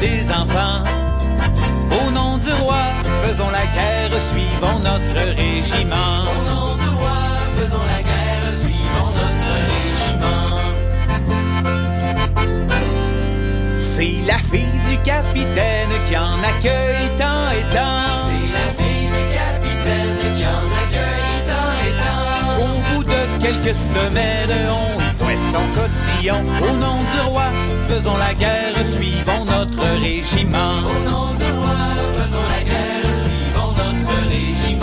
des enfants. Au nom du roi, faisons la guerre, suivons notre régiment. Au nom du roi, faisons la guerre, suivons notre régiment. C'est la fille du capitaine qui en accueille tant et tant. C'est la fille du capitaine qui en accueille tant et tant. Au bout de quelques semaines, on fouet son cotillon. Au nom du roi, faisons la guerre, suivons notre régiment. Au nom du roi, faisons la guerre, suivons notre régiment.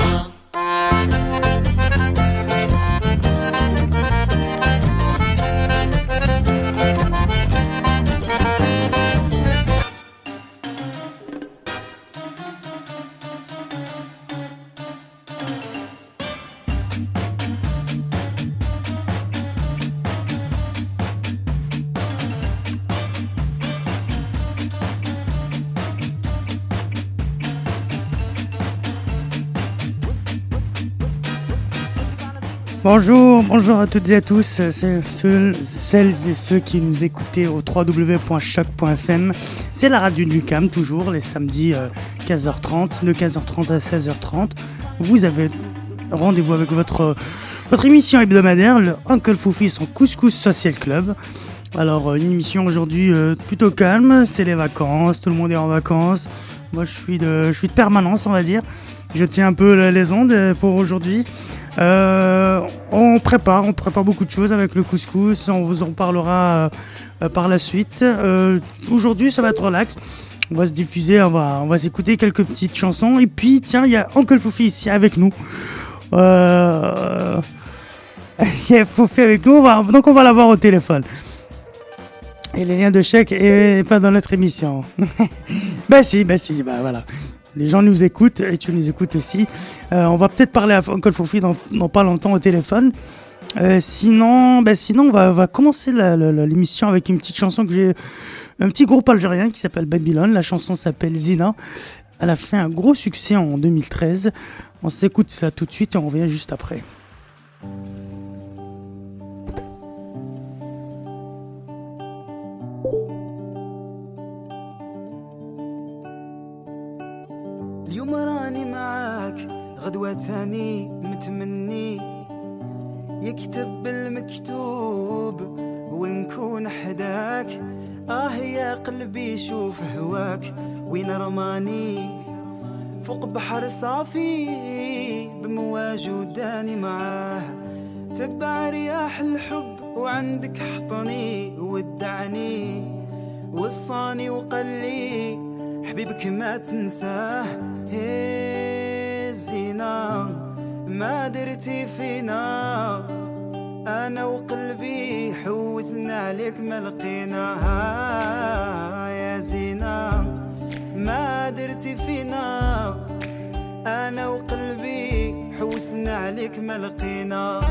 Bonjour, bonjour à toutes et à tous, c'est ceux- celles et ceux qui nous écoutaient au www.choc.fm. C'est la radio du CAM, toujours, les samedis euh, 15h30, de 15h30 à 16h30. Vous avez rendez-vous avec votre, votre émission hebdomadaire, le Uncle Foufi et son Couscous Social Club. Alors, euh, une émission aujourd'hui euh, plutôt calme, c'est les vacances, tout le monde est en vacances. Moi, je suis de, je suis de permanence, on va dire. Je tiens un peu le- les ondes euh, pour aujourd'hui. Euh, on prépare, on prépare beaucoup de choses avec le couscous. On vous en parlera euh, par la suite. Aujourd'hui, ça va être relax. On va se diffuser, on va, on va s'écouter quelques petites chansons. Et puis, tiens, il y a Uncle Foufi ici avec nous. Il y a Foufi avec nous, on va- donc on va l'avoir au téléphone. Et les liens de chèque et pas dans notre émission. bah si, bah si, bah voilà. Les gens nous écoutent et tu nous écoutes aussi. Euh, on va peut-être parler à Uncle Foufi dans, pas longtemps au téléphone. Euh, sinon, bah sinon, on va, va commencer l'émission avec une petite chanson que j'ai. Un petit groupe algérien qui s'appelle Babylone. La chanson s'appelle Zina. Elle a fait un gros succès en 2013. On s'écoute ça tout de suite et on revient juste après. غدوة تاني متمني يكتب المكتوب ونكون حداك. آه يا قلبي شوف هواك. وين رماني؟ فوق بحر صافي بمواج وداني معاه. تبع رياح الحب وعندك حطني ودعني. وصاني وقال لي حبيبك ما تنساه. هي ما درتي فينا. أنا وقلبي حوسنا عليك ما لقينا. يا زينة ما درتي فينا. أنا وقلبي حوسنا عليك ما لقينا.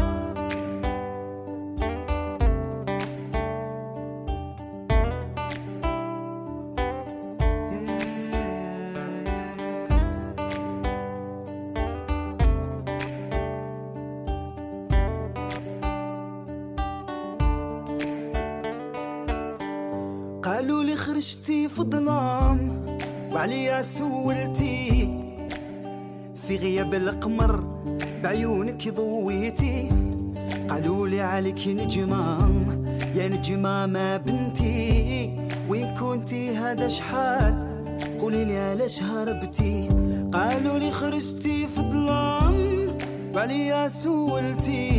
قالوا لي خرجتي في الظلام. وعليا سولتي في غياب القمر بعيونك ضويتي. قالوا لي عليك نجمة يا نجمة ما بنتي. وين كنتي؟ هذا شحال؟ قولي لي علاش هربتي؟ قالوا لي خرجتي في الظلام. وعليا سولتي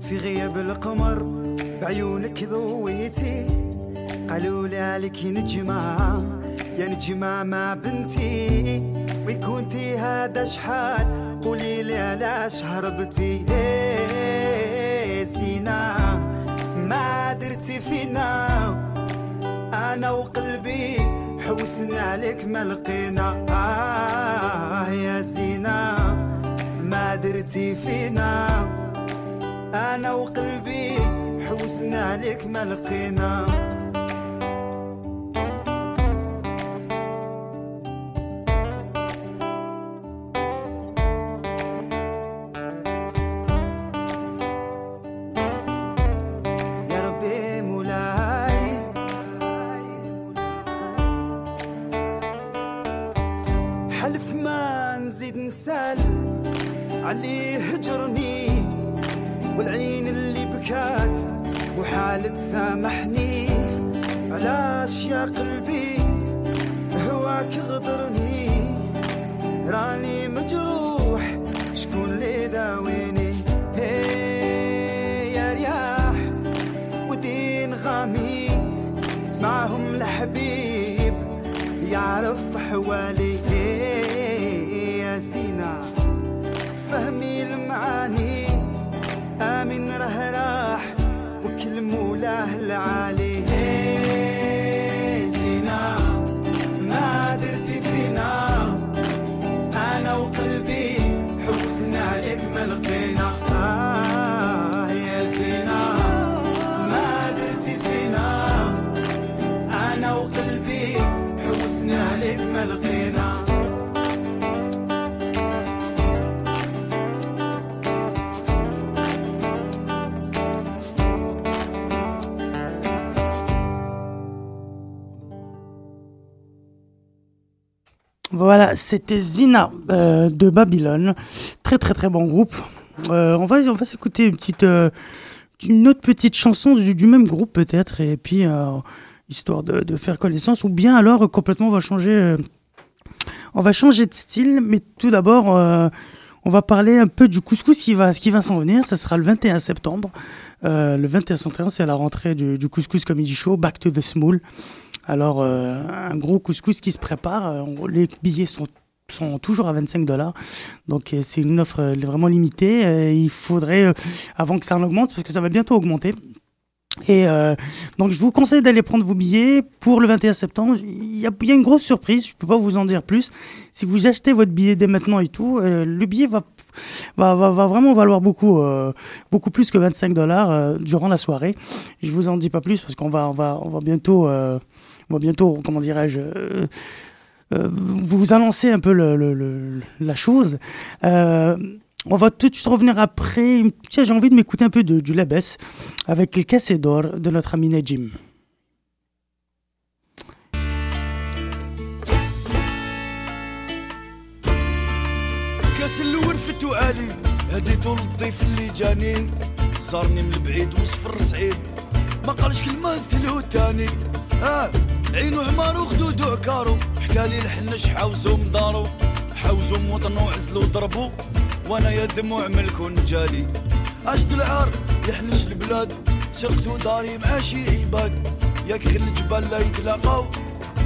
في غياب القمر بعيونك ضويتي. قالوا لي عليك نجمة يا نجمة ما بنتي. وين كنتي هذا شحال؟ قولي لي علاش هربتي؟ إيه سينا ما درتي فينا. أنا وقلبي حوسنا عليك ما لقينا. آه يا زينة ما درتي فينا. أنا وقلبي حوسنا عليك ما لقينا. حوالي يا سينا فهمي المعاني آمن راه راح وكل مولاه العالي. Voilà, c'était Zina euh, de Babylone. Très très très bon groupe. Euh, on va, on va s'écouter une petite, euh, une autre petite chanson du, même groupe peut-être, et puis histoire de, faire connaissance, ou bien alors complètement on va changer, on va changer de style, mais tout d'abord on va parler un peu du couscous qui va, ce qui va s'en venir. Ça sera le 21 septembre. Le 21 septembre, c'est la rentrée du, du Couscous Comedy Show, Back to the Small. Alors, euh, un gros couscous qui se prépare. Euh, les billets sont, sont toujours à 25 dollars. Donc, euh, c'est une offre vraiment limitée. Il faudrait, avant que ça en augmente, parce que ça va bientôt augmenter. Et donc, je vous conseille d'aller prendre vos billets pour le 21 septembre. Il y a, une grosse surprise, je ne peux pas vous en dire plus. Si vous achetez votre billet dès maintenant et tout, le billet va, va, va, va vraiment valoir beaucoup, beaucoup plus que 25 dollars durant la soirée. Je vous en dis pas plus parce qu'on va, on va, on va bientôt, euh, on va bientôt, comment dirais-je, euh, euh, vous annoncer un peu le, le- le- la chose. Euh, on va tout de suite revenir après. Tiens, j'ai envie de m'écouter un peu de, du Labès avec le Cassédor de notre ami Najim. كاس الورفت وعالي هديتو للضيف اللي جاني زارني من البعيد وصفر سعيد ما قالش كلمة زدلو تاني اه عينو حمار وخدودو عكارو حكالي الحنش حاوزو مدارو. حاوزو موطنو عزلو ضربو. وأنا يا دموع ملكو نجالي. اجد العار يحنش البلاد. سرقتو داري مع شي عباد. ياك خل الجبال لا يتلاقاو.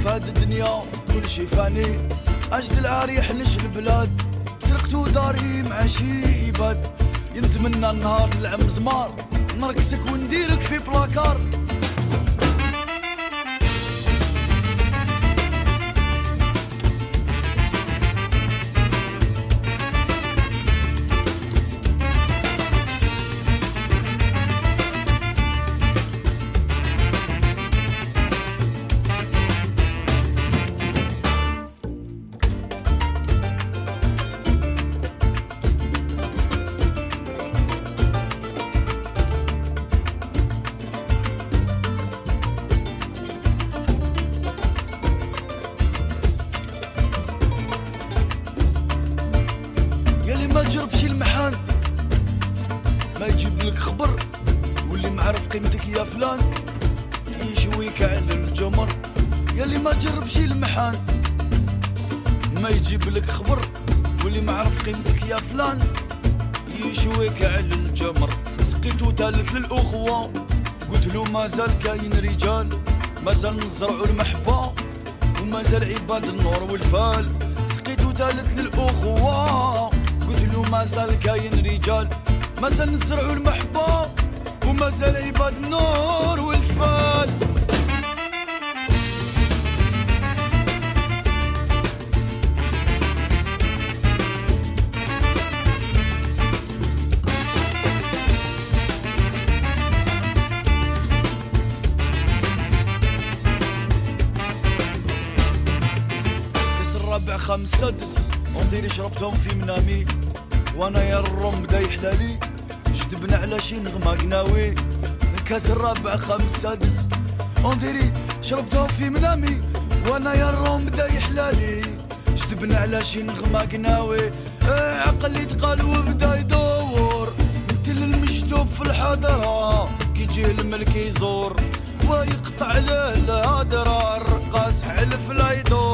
فهاد الدنيا كل شي فاني. اجد العار يحنش البلاد. سرقتو داري مع شي عباد. ينتمنى النهار نلعب مزمار نركسك ونديرك في بلاكار. كاين رجال مازال نزرعوا المحبة ومازال عباد النور والفال كاس الرابع خمس سادس ونديري شربتهم في منامي. وأنا يا الروم بدا يحلالي جدبنا على شي نغمة قناوي كاس الرابع خمس سادس. ونديري شربتهم في منامي. وأنا يا الروم بدا يحلالي جذبنا على شي نغمة قناوي إيه عقل يتقال وبدا يدور. مثل المشدوب في الحضرة كي يجي الملك يزور. ويقطع له الهدرة الرقاص حلف لا يدور.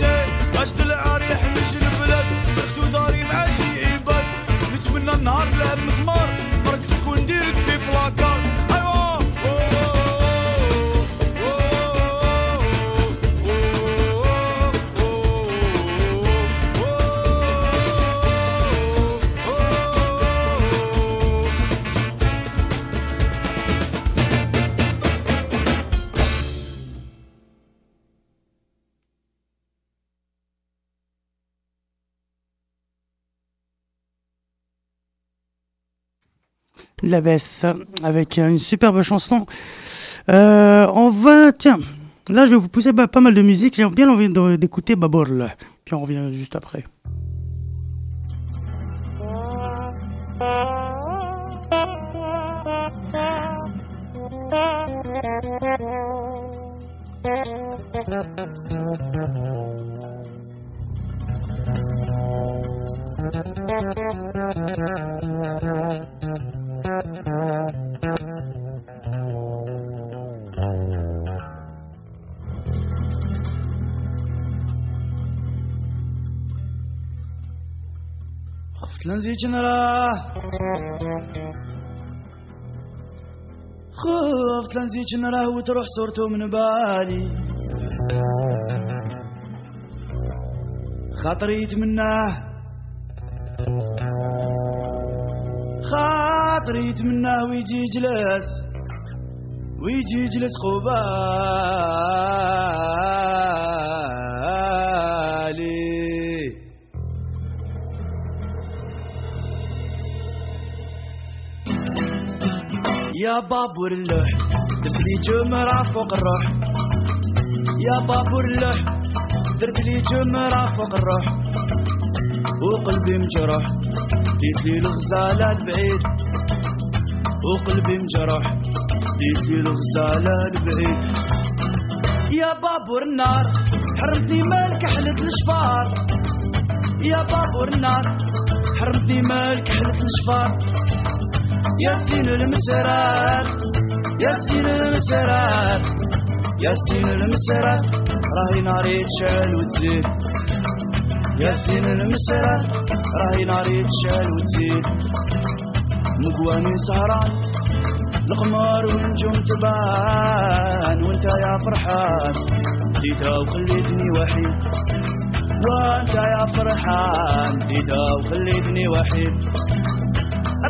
day. La baisse avec une superbe chanson. Euh, on va, tiens, là je vais vous pousser pas, mal de musique. J'ai bien envie d'écouter Baborl. Puis on revient juste après. خفت لنزيد نراه خفت لنزيد نراه وتروح صورته من بالي. خاطري يتمناه خاطري يتمناه ويجي يجلس ويجي يجلس قبالي. يا بابور اللوح درت لي جمرة فوق الروح. يا بابور اللوح درت لي جمرة فوق الروح. وقلبي مجروح. ديت لي الغزالة البعيد وقلبي مجروح ديت لي الغزالة البعيد يا بابور النار حرمتني مالك حلت الشفار. يا بابور النار حرمتني مالك حلت الشفار. يا سين المسرات يا سين المسرات. يا سين المسرات راهي ناري تشال وتزيد. يا المسرات راهي ناري تشال وتزيد. مقواني سهران القمر والنجوم تبان وانت يا فرحان. ديتها وخليتني وحيد. وانت يا فرحان ديتها وخليتني وحيد.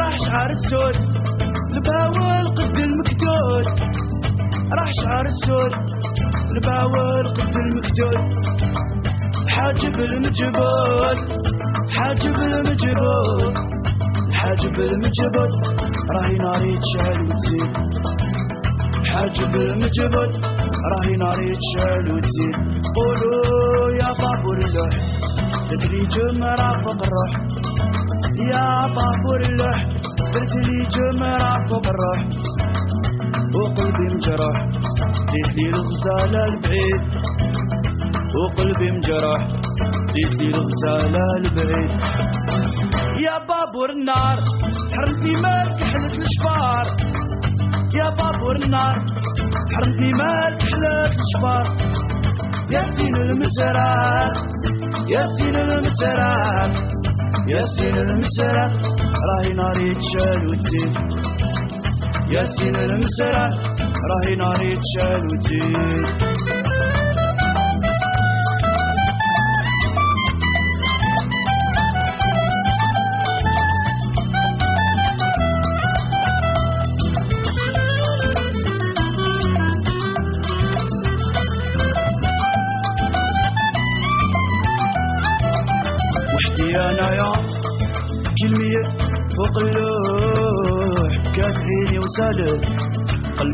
راح شعر السود الباول قد المكدود. راح شعر السود الباول قد المكدود. حاجب المجبود حاجب المجبود حاجب المجبود راهي ناري تشعل وتزيد. حاجب المجبود راهي ناري تشعل وتزيد. قولوا يا بابور اللوح تدري فوق الروح. يا بابور اللوح جمرة فوق الروح. وقلبي مجروح ديت لي الغزالة البعيد. وقلبي مجروح ديت لي الغزالة البعيد يا بابور النار حرمتني مالك حلت الشفار يا بابور النار حرمتني مالك حلت الشفار يا سين المسرات يا سين المسرات يا سين المسرات راهي ناري تشال وتزيد يا سين المسرات راهي ناري تشال وتزيد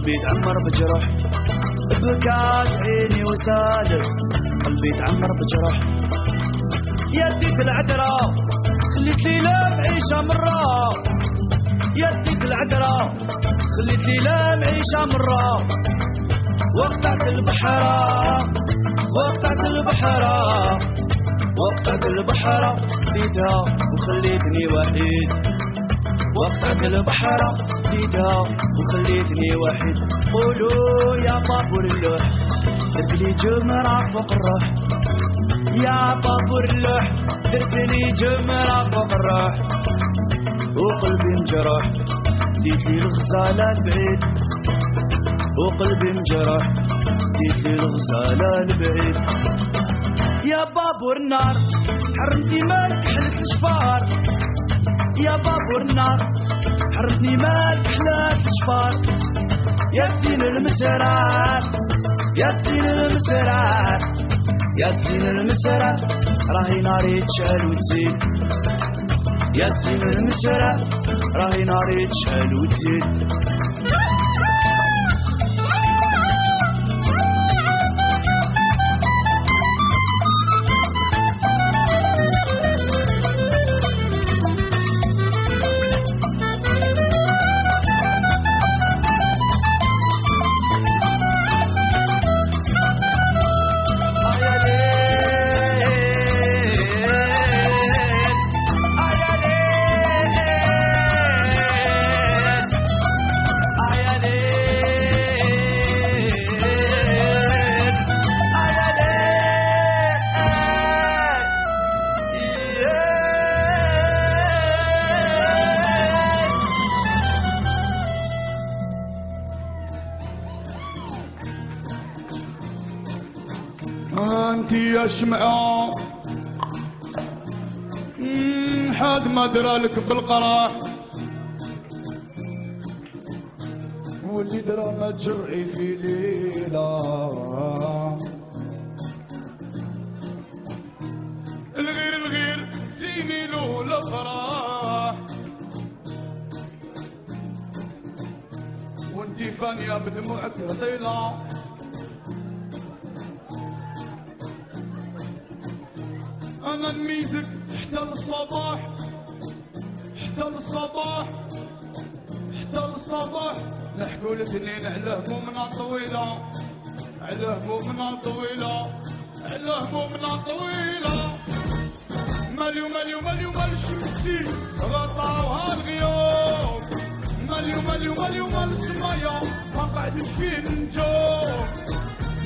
قلبي تعمر بجرح بكات عيني وسالت قلبي تعمر بجرح يا ديت العذرة خليت ليلة معيشة مرة يا ديت العذرة خليت ليلة معيشة مرة وقطعت البحرة وقطعت البحرة وقطعت البحرة ديتها وخليتني وحيد. وقطعت البحرة ديتها وخليتني وحيد. قولوا يا بابور اللوح درت لي جمرة فوق الروح. يا بابور اللوح درت لي جمرة فوق الروح. وقلبي مجروح ديت لي الغزالة البعيد وقلبي مجروح ديت لي الغزالة البعيد يا بابور النار حرمتني مالك حلت الشفار. يا بابور النار حرمتني مالك حلت الشفار يا زين المسرات يا زين المسرات يا زين المسرات راهي ناري تشعل وتزيد. يا زين المسرات راهي ناري تشعل وتزيد. أنت يا شمعة حد ما درالك بالقراح واللي درا ما تجرعي في ليلة. الغير الغير زيني له الافراح وانتي فانية بدموعك طيلة أنا حتى للصباح حتى للصباح حتى للصباح نحكوا الاثنين على همومنا طويلة. على همومنا طويلة. على همومنا طويلة. مليو مليو مليو مال الشمسي غطاوها الغيوم مليو مليو مليو مال السماية ما قعد فيه نجوم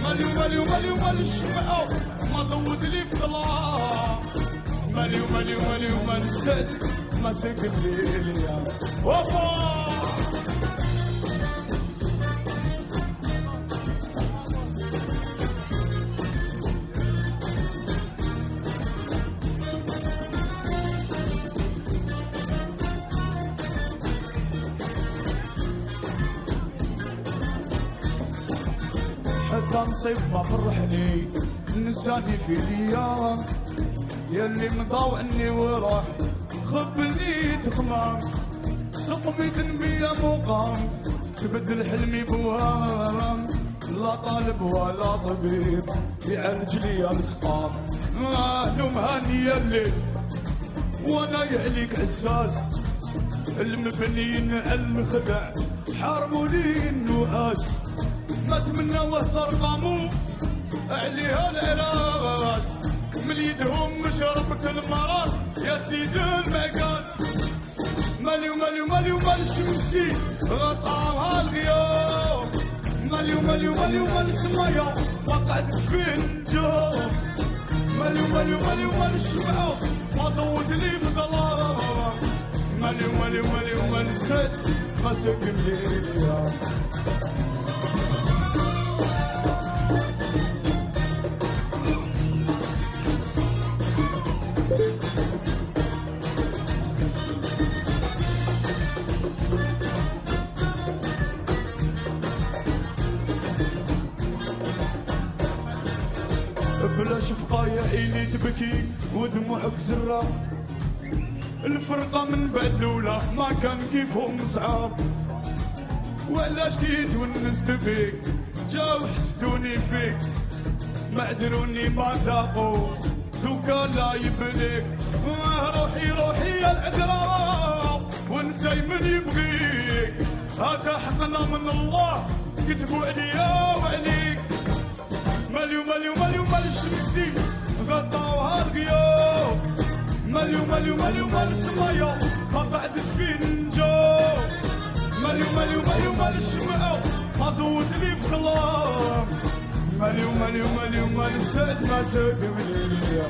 مليو مليو مليو مال الشمعة ما ضوت لي في ظلام مليو مليو مليو مال السد ما سكت لي اليوم اوبا حتى نصيب ما فرحني نساني في الأيام يلي مضاوعني وراح خبني تخمام. سقمي ذنبي مقام تبدل حلمي بوهام. لا طالب ولا طبيب يعالج لي السقام أهل مهاني الليل وأنا يعليك حساس. المبنيين الخدع حارموا لي النؤاس ما تمنى وصر قاموا عليها العراس. من يدهم شربة المرار يا سيد المقاس. مليو مليو مليو مال الشمسي غطاها الغيوم مليو مليو مليو مال السماية وقعت في النجوم مليو مليو مليو مال الشمعة ما ضوت لي في ظلام مليو مليو مليو مال السد ما سكن لي تبكي ودموعك زرة الفرقة من بعد الولاف ما كان كيفهم صعاب. وعلاش كي تونست بيك؟ جاو حسدوني فيك. ما عذروني ما ذاقوا. دوكا لا يبنيك آه، روحي روحي يا العذراء ونسي من يبغيك. هذا حقنا من الله. كتبوا عليا وعليك. مليو مليو مليو مال الشمسي غطاوها الغيوم. مليو مليو مليو مال السمايا ما قعدت فين نجو مليو مليو مليو مال الشمعة ما ضوت لي في ظلام مليو مليو مليو مال السعد ما ساقي من ليليا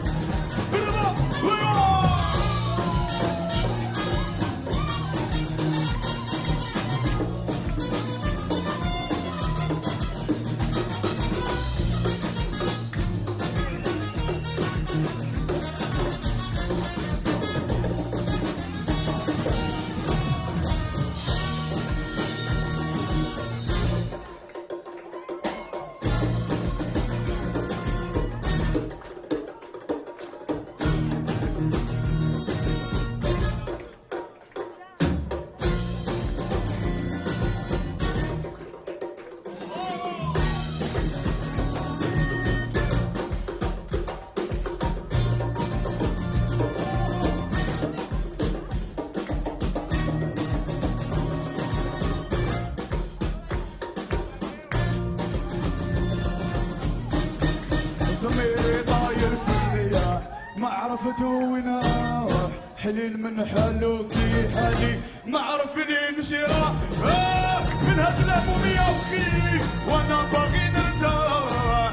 حالي ما عرفني نشراح آه من هاللمومية وخي وأنا باغي نرتاح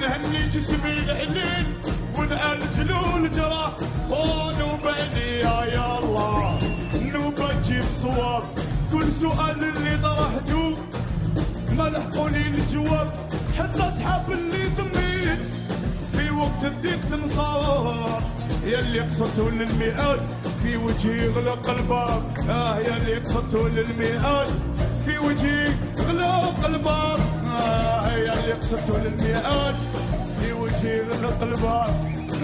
نهني جسمي العليل ونعالج له الجراح ونوبة لي يا الله نوبة تجيب صواب. كل سؤال اللي طرحته ما لحقوني الجواب. حتى أصحاب اللي ضميت في وقت الضيق تنصار يا اللي قصدتوا للمئات. في وجهي غلق الباب آه يا اللي قصدتوا للمئات. في وجهي غلق الباب آه يا اللي قصدتوا للمئات. في وجهي غلق الباب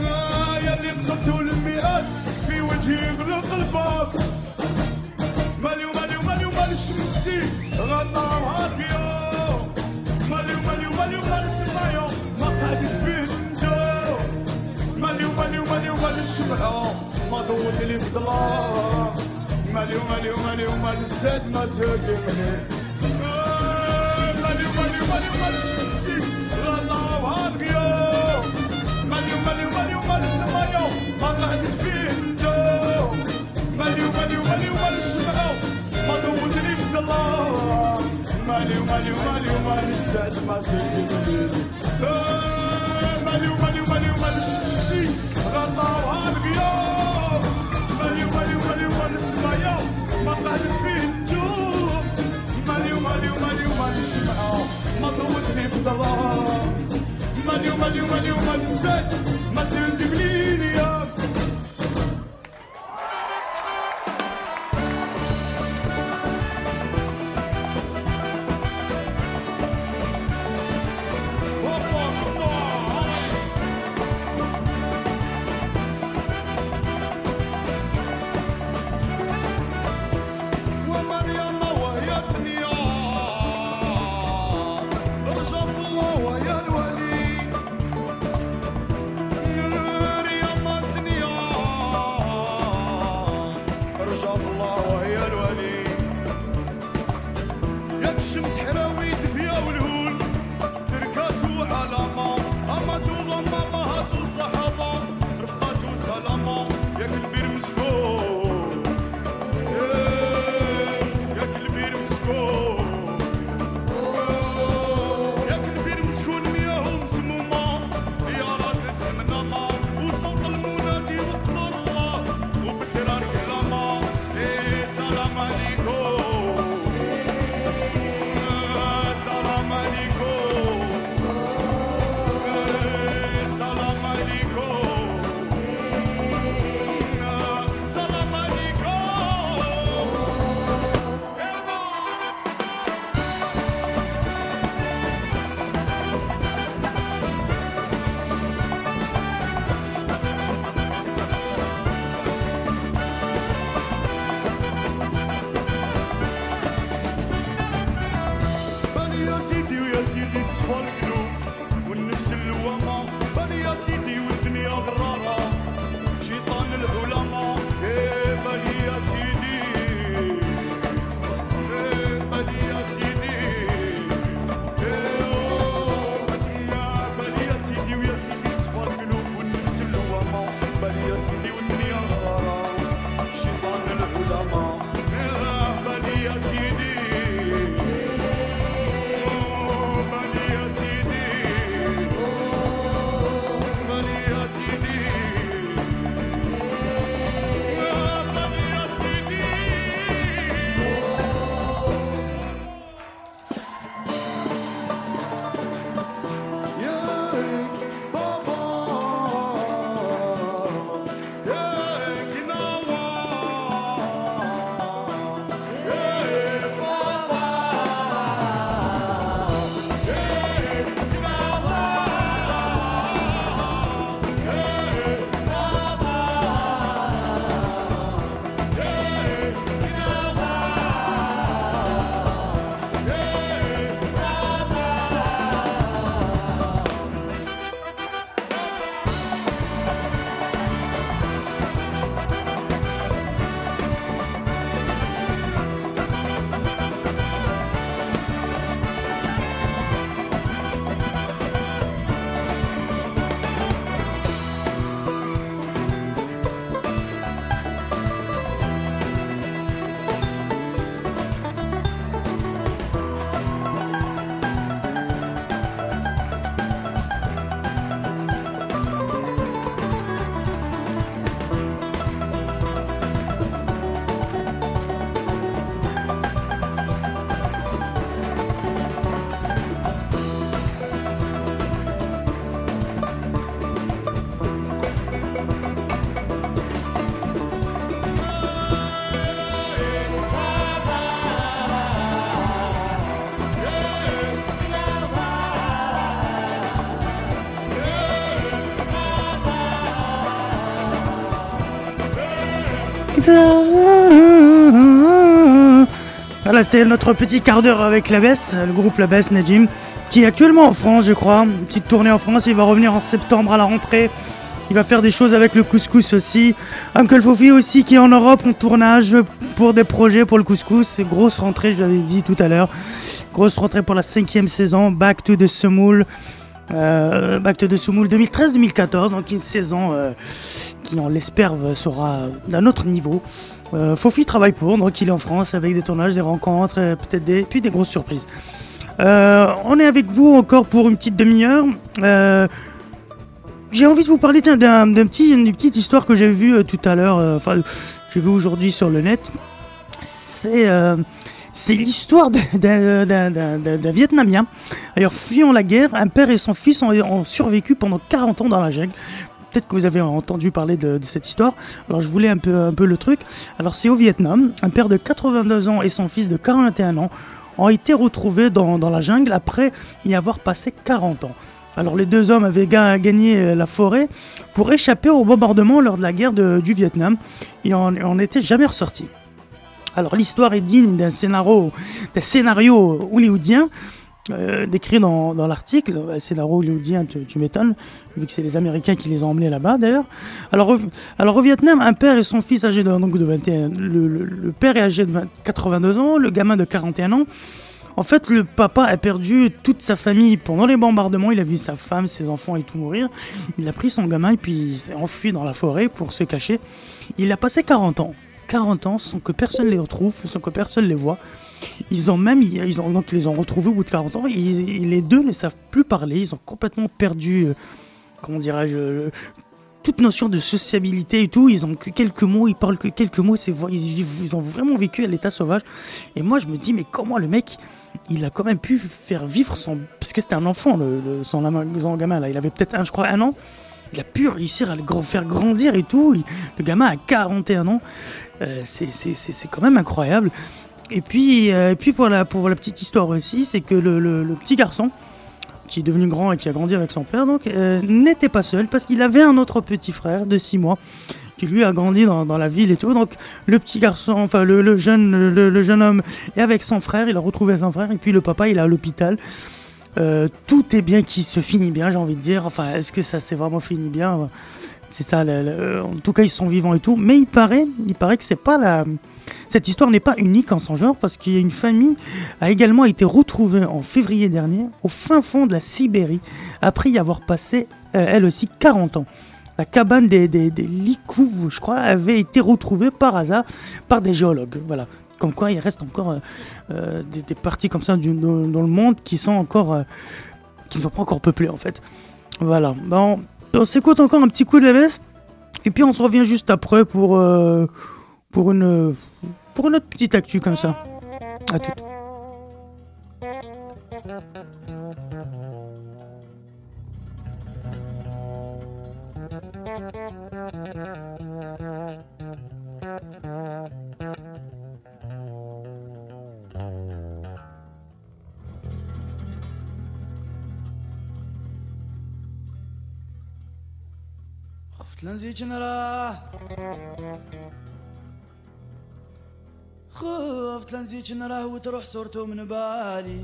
آه يا اللي قصدتوا للمئات. في وجهي غلق الباب مليو مليو مليو مال الشمسي غطاوها اليوم مليو مليو مليو مال السمايو ما قعدت فيه نجو مليو مليو مليو مال الشمعة ما ضوت لي في ظلام مليو مليو مليو مال السد ما ساقي مني آه، مليو مليو مليو مال الشمسي غطاوها اليوم مليو مليو مليو مال السمايو ما قعدت فيه نجو مليو مليو مليو مال الشمعة ما دوتني في الظلام مليو مليو مليو مال السعد ما سكت مليو مليو مال السعد ما سكت Voilà, c'était notre petit quart d'heure avec la le groupe La Baisse Najim, qui est actuellement en France, je crois. Une petite tournée en France, il va revenir en septembre à la rentrée. Il va faire des choses avec le couscous aussi. Uncle Fofi aussi qui est en Europe en tournage pour des projets pour le couscous. Grosse rentrée, je l'avais dit tout à l'heure. Grosse rentrée pour la cinquième saison, Back to the Semoule. Euh, Back to the Semoule 2013-2014, donc une saison euh, qui, on l'espère, sera d'un autre niveau. Euh, Fofi travaille pour, donc il est en France avec des tournages, des rencontres, euh, peut-être des, puis des grosses surprises. Euh, on est avec vous encore pour une petite demi-heure. Euh, j'ai envie de vous parler d'un, d'un petit, petite histoire que j'ai vue tout à l'heure, enfin, j'ai vu aujourd'hui sur le net. C'est, c'est l'histoire d'un, Vietnamien. D'ailleurs, fuyant la guerre, un père et son fils ont, ont survécu pendant 40 ans dans la jungle. Peut-être que vous avez entendu parler de, cette histoire. Alors, je voulais un peu, un peu le truc. Alors, c'est au Vietnam. Un père de 82 ans et son fils de 41 ans ont été retrouvés dans, dans la jungle après y avoir passé 40 ans. Alors les deux hommes avaient ga- gagné euh, la forêt pour échapper au bombardement lors de la guerre du Vietnam et on n'était jamais ressortis. Alors l'histoire est digne d'un scénario, d'un scénario hollywoodien euh, décrit dans, dans l'article. Un scénario hollywoodien, tu, tu m'étonnes, vu que c'est les Américains qui les ont emmenés là-bas d'ailleurs. Alors, alors au Vietnam, un père et son fils âgés de, donc de 21, le, le- le père est âgé de 20 82 ans, le gamin de 41 ans. En fait, le papa a perdu toute sa famille pendant les bombardements. Il a vu sa femme, ses enfants et tout mourir. Il a pris son gamin et puis il s'est enfui dans la forêt pour se cacher. Il a passé 40 ans. 40 ans sans que personne les retrouve, sans que personne les voit. Ils ont même, ils ont, donc ils les ont retrouvés au bout de 40 ans. Et les deux ne savent plus parler. Ils ont complètement perdu, euh, comment dirais-je, euh, toute notion de sociabilité et tout. Ils ont que quelques mots, ils parlent que quelques mots. Ils, ils ont vraiment vécu à l'état sauvage. Et moi, je me dis, mais comment le mec, il a quand même pu faire vivre son. Parce que c'était un enfant, le, le- son, son gamin là. Il avait peut-être, un, je crois, un an. Il a pu réussir à le faire grandir et tout. Le gamin a 41 ans. Euh, c'est quand même incroyable. Et puis, euh, et puis pour, la, pour la petite histoire aussi, c'est que le, le- petit garçon, qui est devenu grand et qui a grandi avec son père, donc, euh, n'était pas seul parce qu'il avait un autre petit frère de 6 mois qui lui a grandi dans, dans la ville et tout. Donc le petit garçon, enfin le, le jeune, le, jeune homme est avec son frère, il a retrouvé son frère et puis le papa il est à l'hôpital. Euh, tout est bien qui se finit bien, j'ai envie de dire. Enfin, est-ce que ça s'est vraiment fini bien? C'est ça. en tout cas, ils sont vivants et tout. Mais il paraît, il paraît que c'est pas la. Cette histoire n'est pas unique en son genre parce qu'il y a une famille a également été retrouvée en février dernier au fin fond de la Sibérie après y avoir passé euh, elle aussi 40 ans. La cabane des, des, des je crois, avait été retrouvée par hasard par des géologues. Voilà. Comme quoi, il reste encore euh, euh, des, parties comme ça dans, le monde qui sont encore, qui ne sont pas encore peuplées en fait. Voilà. Bon, on s'écoute encore un petit coup de la veste et puis on se revient juste après pour pour une, pour une autre petite actu comme ça. À tout. خفت لنزيد نراه وتروح صورته من بالي.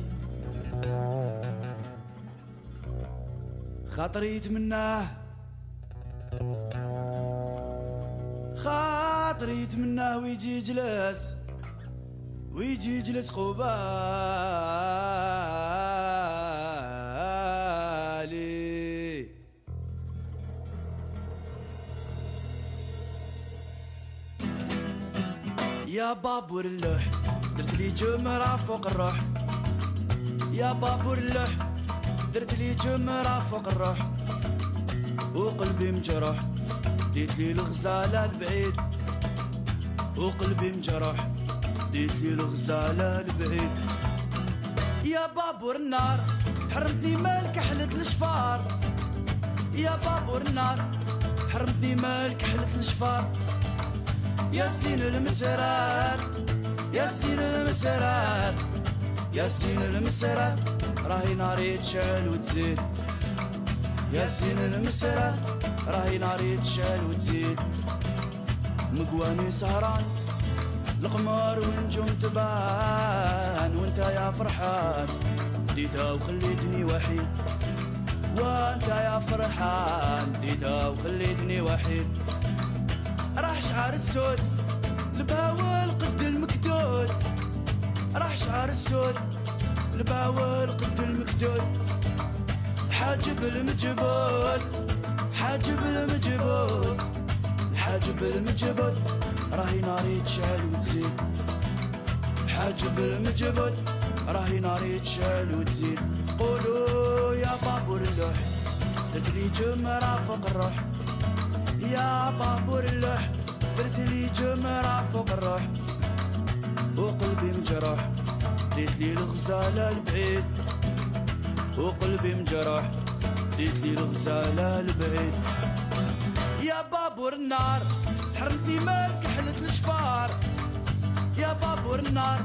خاطري يتمناه خاطري يتمناه ويجي يجلس ويجي يجلس قبالي يا بابور اللوح درت لي جمرة فوق الروح. يا بابور اللوح درت لي جمرة فوق الروح. وقلبي مجروح ديت لي الغزالة البعيد وقلبي مجروح ديت لي الغزالة البعيد يا بابور النار حرمتني مالك حلت الشفار. يا بابور النار حرمتني مالك حلت الشفار. يا سين المسرات يا سين المسرات يا سين المسرات راهي ناري تشعل وتزيد. يا سين المسرات راهي ناري تشعل وتزيد. مقواني سهران القمر ونجوم تبان وانت يا فرحان. ديتها وخليتني وحيد. وانت يا فرحان ديتها وخليتني وحيد. راح شعر السود الباول قد المكدود. راح شعر السود الباول قد المكدود. حاجب المجبول حاجب المجبول حاجب المجبول راهي ناري تشعل وتزيد. حاجب المجبول راهي ناري تشعل وتزيد. قولوا يا بابور اللوح درت لي جمرة فوق الروح. يا بابور اللوح درت لي جمرة فوق الروح وقلبي مجروح. ديت لي الغزالة البعيد وقلبي مجروح. ديت لي الغزالة البعيد. يا بابور النار حرمتني مالك حلت الشفار. يا بابور النار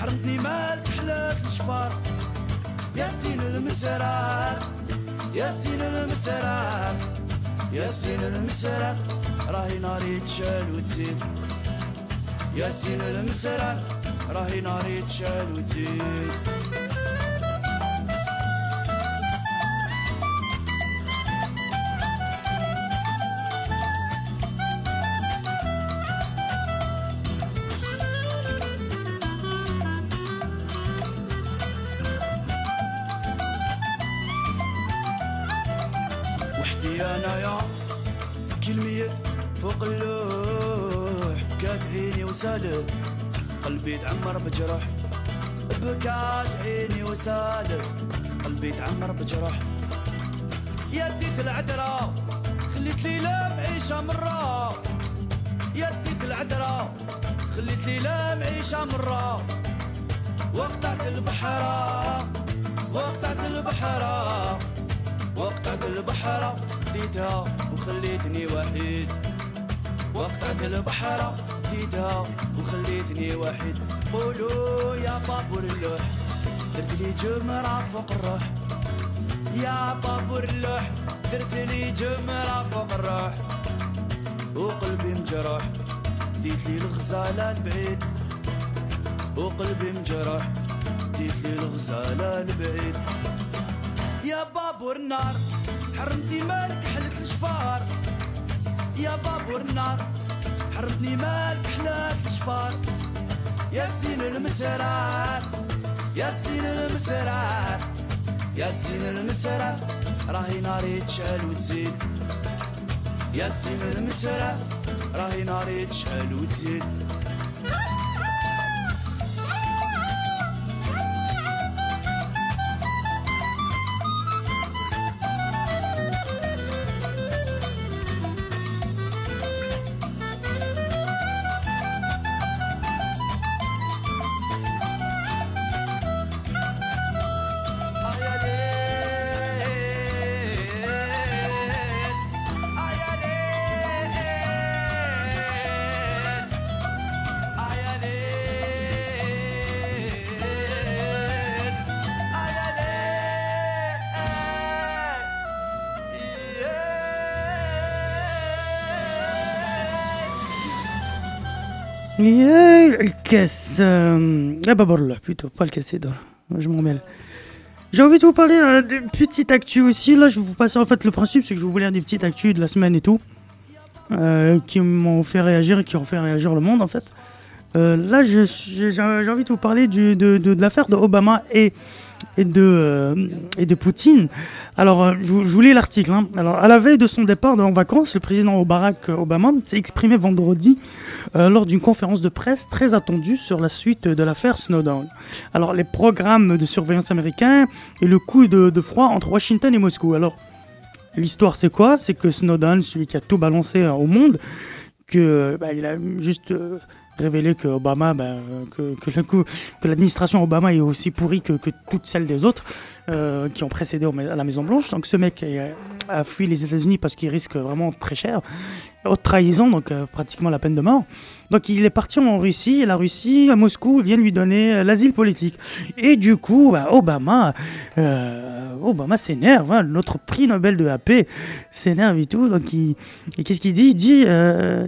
حرمتني مالك حلت الشفار. يا سين المسرار يا سين المسرار يا سين المسرار راهي ناري تشال وتزيد. يا سين المسرار راهي ناري تشال وتزيد. تعمر بجرح. بكات عيني وسالت قلبي تعمر بجرح. يدي في العذراء. خليت لي لا معيشة مرة. يدي في العذراء. خليت لي لا معيشة مرة. وقطعت البحر. وقطعت البحر. وقطعت البحر. ديتها وخليتني وحيد. وقطعت البحر. ديتها وخليتني وحيد. قولوا يا بابور اللوح درت لي جمرة فوق الروح. يا بابور اللوح درت لي جمرة فوق الروح. وقلبي مجروح ديت لي الغزالة البعيد وقلبي مجروح ديت لي الغزالة البعيد يا بابور النار حرمتني مالك حلت الشفار. يا بابور النار حرمتني مالك حلت الشفار يا سين المسرار يا سين المسرار يا سين المسرار. راهي ناري تشعل وتزيد. يا سين المسرار راهي ناري تشعل وتزيد. Caisse. Euh, ah bah bon, là, plutôt, pas le casser Je m'en mêle. J'ai envie de vous parler euh, d'une petite aussi. Là, je vais vous passer en fait le principe, c'est que je vous lire des petites actus de la semaine et tout. euh, qui m'ont fait réagir et qui ont fait réagir le monde en fait. Euh, là, j'ai envie de vous parler de, de- de l'affaire de Obama et, et, de, euh, et de Poutine. Alors, euh, je, je vous lis l'article. hein. Alors, à la veille de son départ en vacances, le président Barack Obama s'est exprimé vendredi euh, lors d'une conférence de presse très attendue sur la suite de l'affaire Snowden. Alors, les programmes de surveillance américains et le coup de, froid entre Washington et Moscou. Alors, l'histoire, c'est quoi? C'est que Snowden, celui qui a tout balancé au monde, que bah, il a juste révélé que Obama, euh, que, l'administration Obama est aussi pourrie que, toutes celles des autres euh, qui ont précédé à la Maison Blanche. Donc ce mec a fui les États-Unis parce qu'il risque vraiment très cher, haute trahison, donc euh, pratiquement la peine de mort. Donc il est parti en Russie et la Russie, à Moscou, vient lui donner euh, l'asile politique. Et du coup, bah, Obama, euh, Obama s'énerve, hein, notre prix Nobel de la paix s'énerve et tout. Donc et qu'est-ce qu'il dit? Il dit, euh,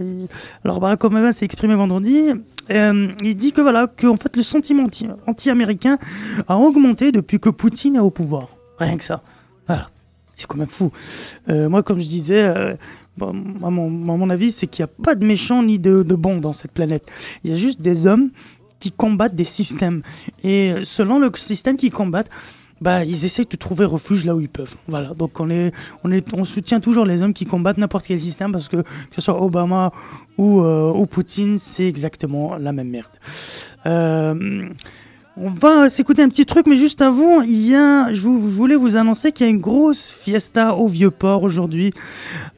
alors Barack Obama s'est exprimé vendredi. il dit que voilà, que en fait le sentiment anti- anti-américain a augmenté depuis que Poutine est au pouvoir. Rien que ça. Voilà. C'est quand même fou. Moi, comme je disais, à, mon, à mon avis, c'est qu'il n'y a pas de méchants ni de, bons dans cette planète. Il y a juste des hommes qui combattent des systèmes. Et euh, selon le système qu'ils combattent, bah, ils essayent de trouver refuge là où ils peuvent. Voilà. Donc on, soutient toujours les hommes qui combattent n'importe quel système parce que que ce soit Obama ou, euh, ou Poutine, c'est exactement la même merde. Euh, on va s'écouter un petit truc, mais juste avant, il y a, je, voulais vous annoncer qu'il y a une grosse fiesta au Vieux-Port aujourd'hui.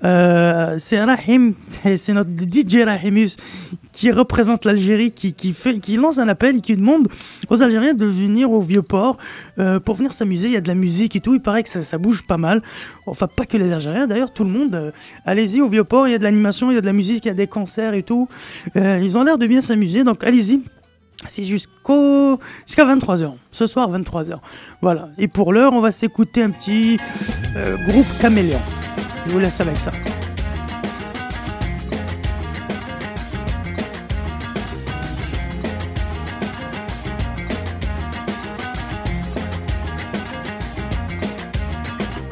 Euh, c'est Rahim, c'est notre DJ Rahimus qui représente l'Algérie, qui, fait, qui lance un appel et qui demande aux Algériens de venir au Vieux-Port euh, pour venir s'amuser. Il y a de la musique et tout, il paraît que ça, ça bouge pas mal. Enfin, pas que les Algériens, d'ailleurs, tout le monde. euh, allez-y au Vieux-Port, il y a de l'animation, il y a de la musique, il y a des concerts et tout. Euh, ils ont l'air de bien s'amuser, donc allez-y. C'est jusqu'au jusqu'à 23h. Ce soir, 23h. Voilà. Et pour l'heure, on va s'écouter un petit euh, groupe Caméléon. Je vous laisse avec ça.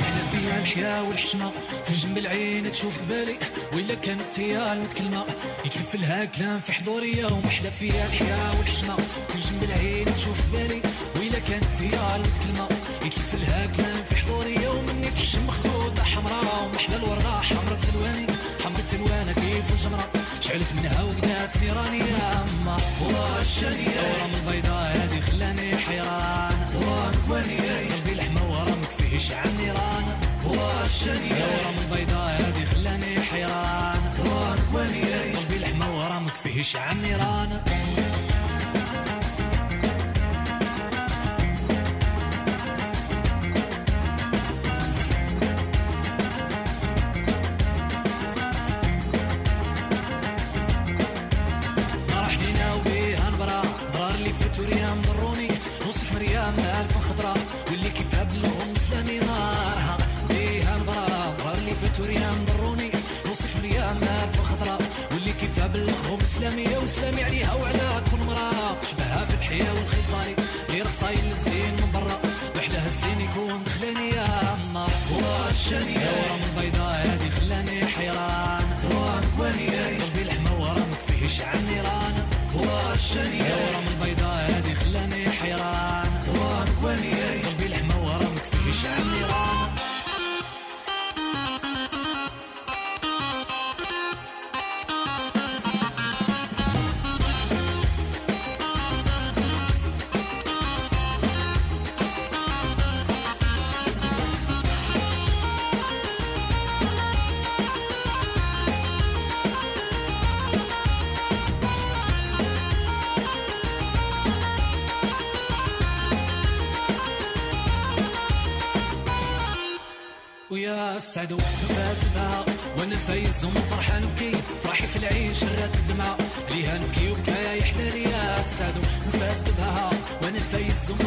احنا فيها الحياة والحشمة تنجم بالعين تشوف بالي وإلا كانت هي المتكلمة يتشوف لها كلام في حضورية ومحلى فيها الحياة والحشمة. تنجم بالعين تشوف بالي وإلا كانت هي المتكلمة يتشوف لها كلام في حضورية ومني تحشم مخدودة حمراء ومحلى الوردة حمرة الواني. حمرة الوانة كيف الجمرة شعلت منها وقدات نيراني يا أما واشاني ورم البيضاء هادي خلاني حيران. وانكواني قلبي لحمة ورمك فيه شعل نيران. واشاني ورم البيضاء هادي ورمك فيه شعل صايل الزين من برا بحلاه الزين يكون دخلاني يا اما واشاني نفاس بها وانا فايز ومن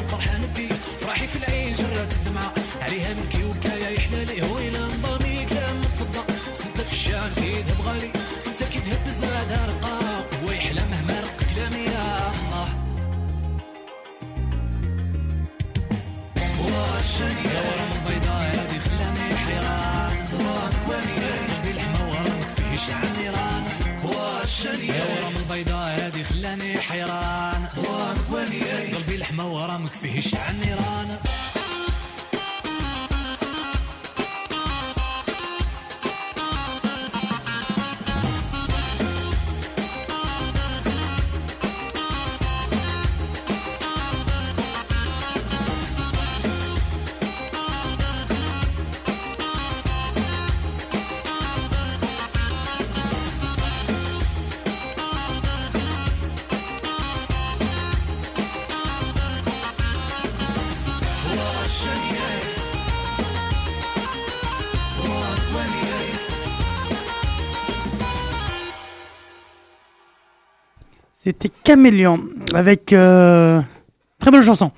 C'était Caméléon avec euh, très belle chanson.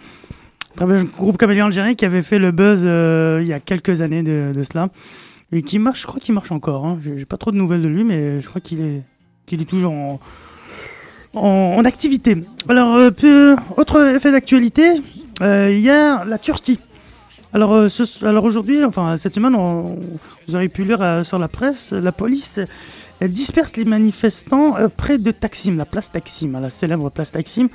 Très bel groupe Caméléon algérien qui avait fait le buzz euh, il y a quelques années de, de cela et qui marche, je crois qu'il marche encore. Hein. J'ai pas trop de nouvelles de lui, mais je crois qu'il est, qu'il est toujours en, en, activité. Alors, euh, peu- autre effet d'actualité, euh, il y a la Turquie. Alors, euh, alors aujourd'hui, enfin cette semaine, vous aurez pu lire euh, sur la presse, la police elle disperse les manifestants euh, près de Taksim, la place Taksim, la célèbre place Taksim.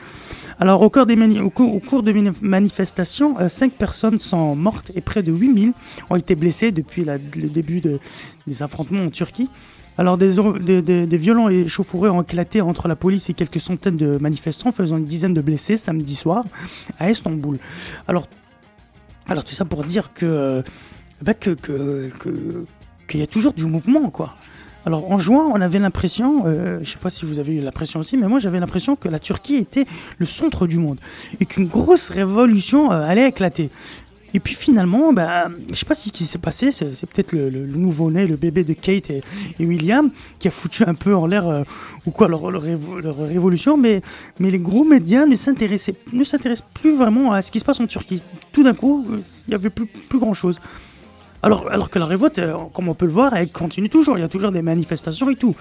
Alors, au cours des, au cours, au cours mani- manifestations, 5 personnes sont mortes et près de 8000 ont été blessées depuis le début de- des affrontements en Turquie. Alors, des, des, des- des violents échauffourées ont éclaté entre la police et quelques centaines de manifestants, faisant une dizaine de blessés samedi soir à Istanbul. Alors, alors tout ça pour dire que bah, que que- que- qu'il y a toujours du mouvement, quoi. Alors en juin, on avait l'impression, euh, je sais pas si vous avez eu l'impression aussi, mais moi j'avais l'impression que la Turquie était le centre du monde et qu'une grosse révolution euh, allait éclater. Et puis finalement, bah, je sais pas ce qui s'est passé, c'est peut-être le, nouveau-né, le bébé de Kate et, William, qui a foutu un peu en l'air euh, ou quoi leur, leur révo- leur révolution, mais, mais les gros médias ne s'intéressaient ne s'intéressent plus vraiment à ce qui se passe en Turquie. Tout d'un coup, il y avait plus, plus grand-chose. Alors, alors que la révolte, euh, comme on peut le voir, elle continue toujours. Il y a toujours des manifestations et tout.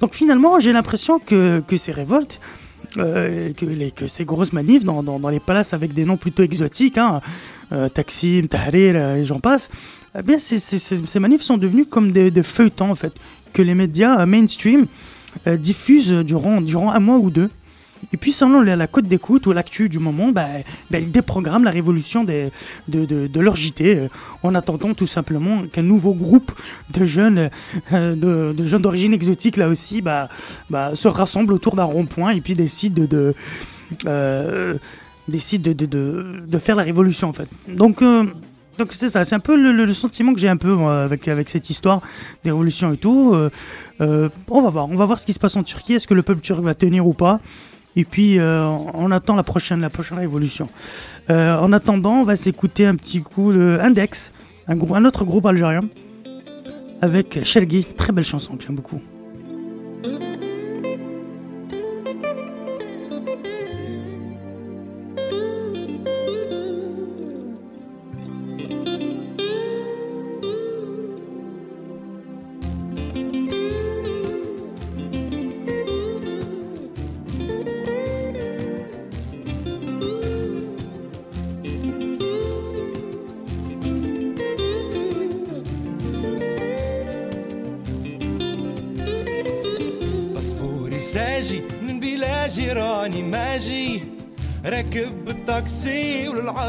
Donc finalement, j'ai l'impression que, que ces révoltes, euh, que, les, que ces grosses manifs dans, dans, les palaces avec des noms plutôt exotiques, hein, euh, Taksim, Tahrir, euh, et j'en passe, eh bien, ces, ces, ces, manifs sont devenus comme des, feuilletons, en fait, que les médias mainstream diffusent durant, durant un mois ou deux. Et puis, selon la, cote d'écoute ou l'actu du moment, bah, bah, ils déprogramment la révolution de, de, de leur JT euh, en attendant tout simplement qu'un nouveau groupe de jeunes euh, de, jeunes d'origine exotique, là aussi, bah, bah, se rassemble autour d'un rond-point et puis décide de, euh, décide de, de, faire la révolution, en fait. Donc, donc c'est ça, c'est un peu le, sentiment que j'ai un peu avec, avec cette histoire des révolutions et tout. On va voir, on va voir ce qui se passe en Turquie. Est-ce que le peuple turc va tenir ou pas? Et puis, euh, on attend la prochaine, la prochaine révolution. Euh, en attendant, on va s'écouter un petit coup de Index, un, un autre groupe algérien, avec Shelgi, très belle chanson que j'aime beaucoup.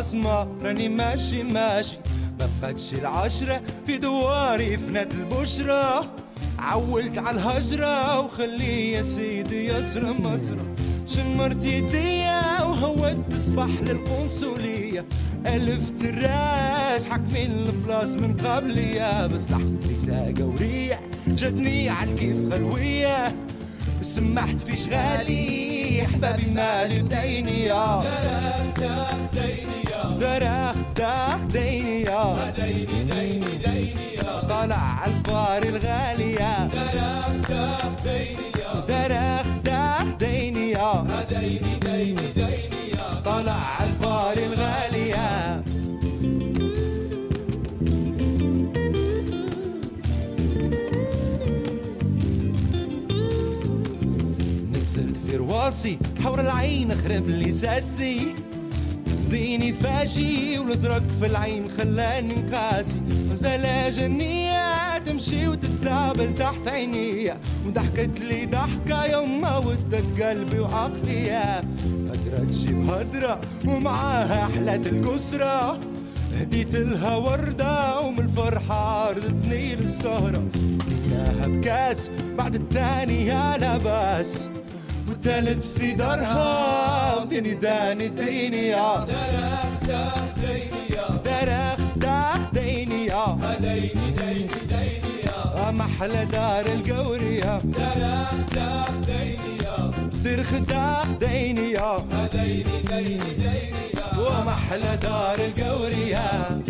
وللعاصمة راني ماشي ماشي. ما بقاتش العشرة في دواري فنات البشرة. عولت على الهجرة وخلي يا سيدي يسرى مسرى شمرت يديا وهوت تصبح للقنصلية. ألفت الراس حاكمين البلاص من قبلية. بس لحظة ساقة وريح جاتني على الكيف خلوية سمحت في شغالي حبابي مالي بديني يا دراخ داخ ديني ديني يا ديني ديني ديني يا طالع على البار الغالية دراخ داخ يا دراخ داخ ديني ديني ديني ديني يا طالع على البار الغالية نزلت في رواسي حور العين خرب لي ساسي. زيني فاشي والأزرق في العين خلاني نقاسي غزالة جنية تمشي وتتسابل تحت عيني. وضحكت لي ضحكة يما ودت قلبي وعقلي. هدرة تجيب هدرة ومعاها حلات القسرة هديت لها وردة ومن الفرحة ردتني للسهرة. بكاس بعد التاني يا لباس والتالت في دارها وديني داني ديني يا. دراخ داخ ديني يا. داخ ديني يا ديني ديني يا. محلى دار القورية داخ ديني يا. درخ ديني يا ديني ديني ديني يا. ومحلى دار القورية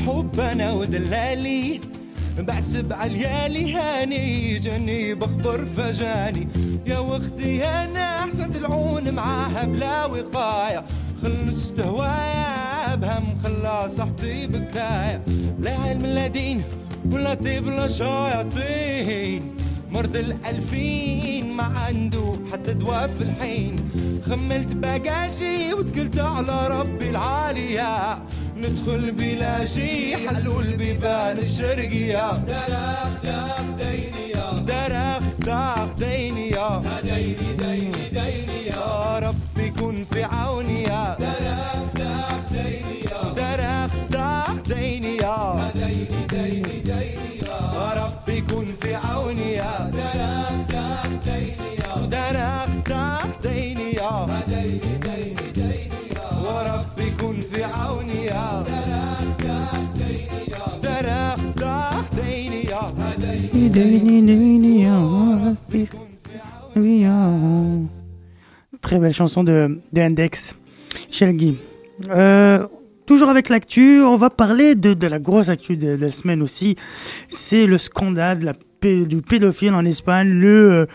الحب أنا ودلالي. بحسب عاليالي هاني جاني بخبر فجاني. يا وختي أنا احسن العون معاها بلا وقاية. خلصت هوايا بهم خلا صحتي بكاية. لا علم لا دين ولا طيب لا شياطين. مرض الألفين ما عنده حتى دواء في الحين. خملت باجاجي وتكلت على ربي العالية. ندخل بلا شي حلوا البيبان الشرقية درخ داخ ديني يا. درخ داخ ديني يا. ديني ديني ديني يا ربي كن في عوني. Très belle chanson de, de Index, Shelgi. Euh, toujours avec l'actu, on va parler de, de la grosse actu de, la semaine aussi. C'est le scandale du pédophile en Espagne, le euh,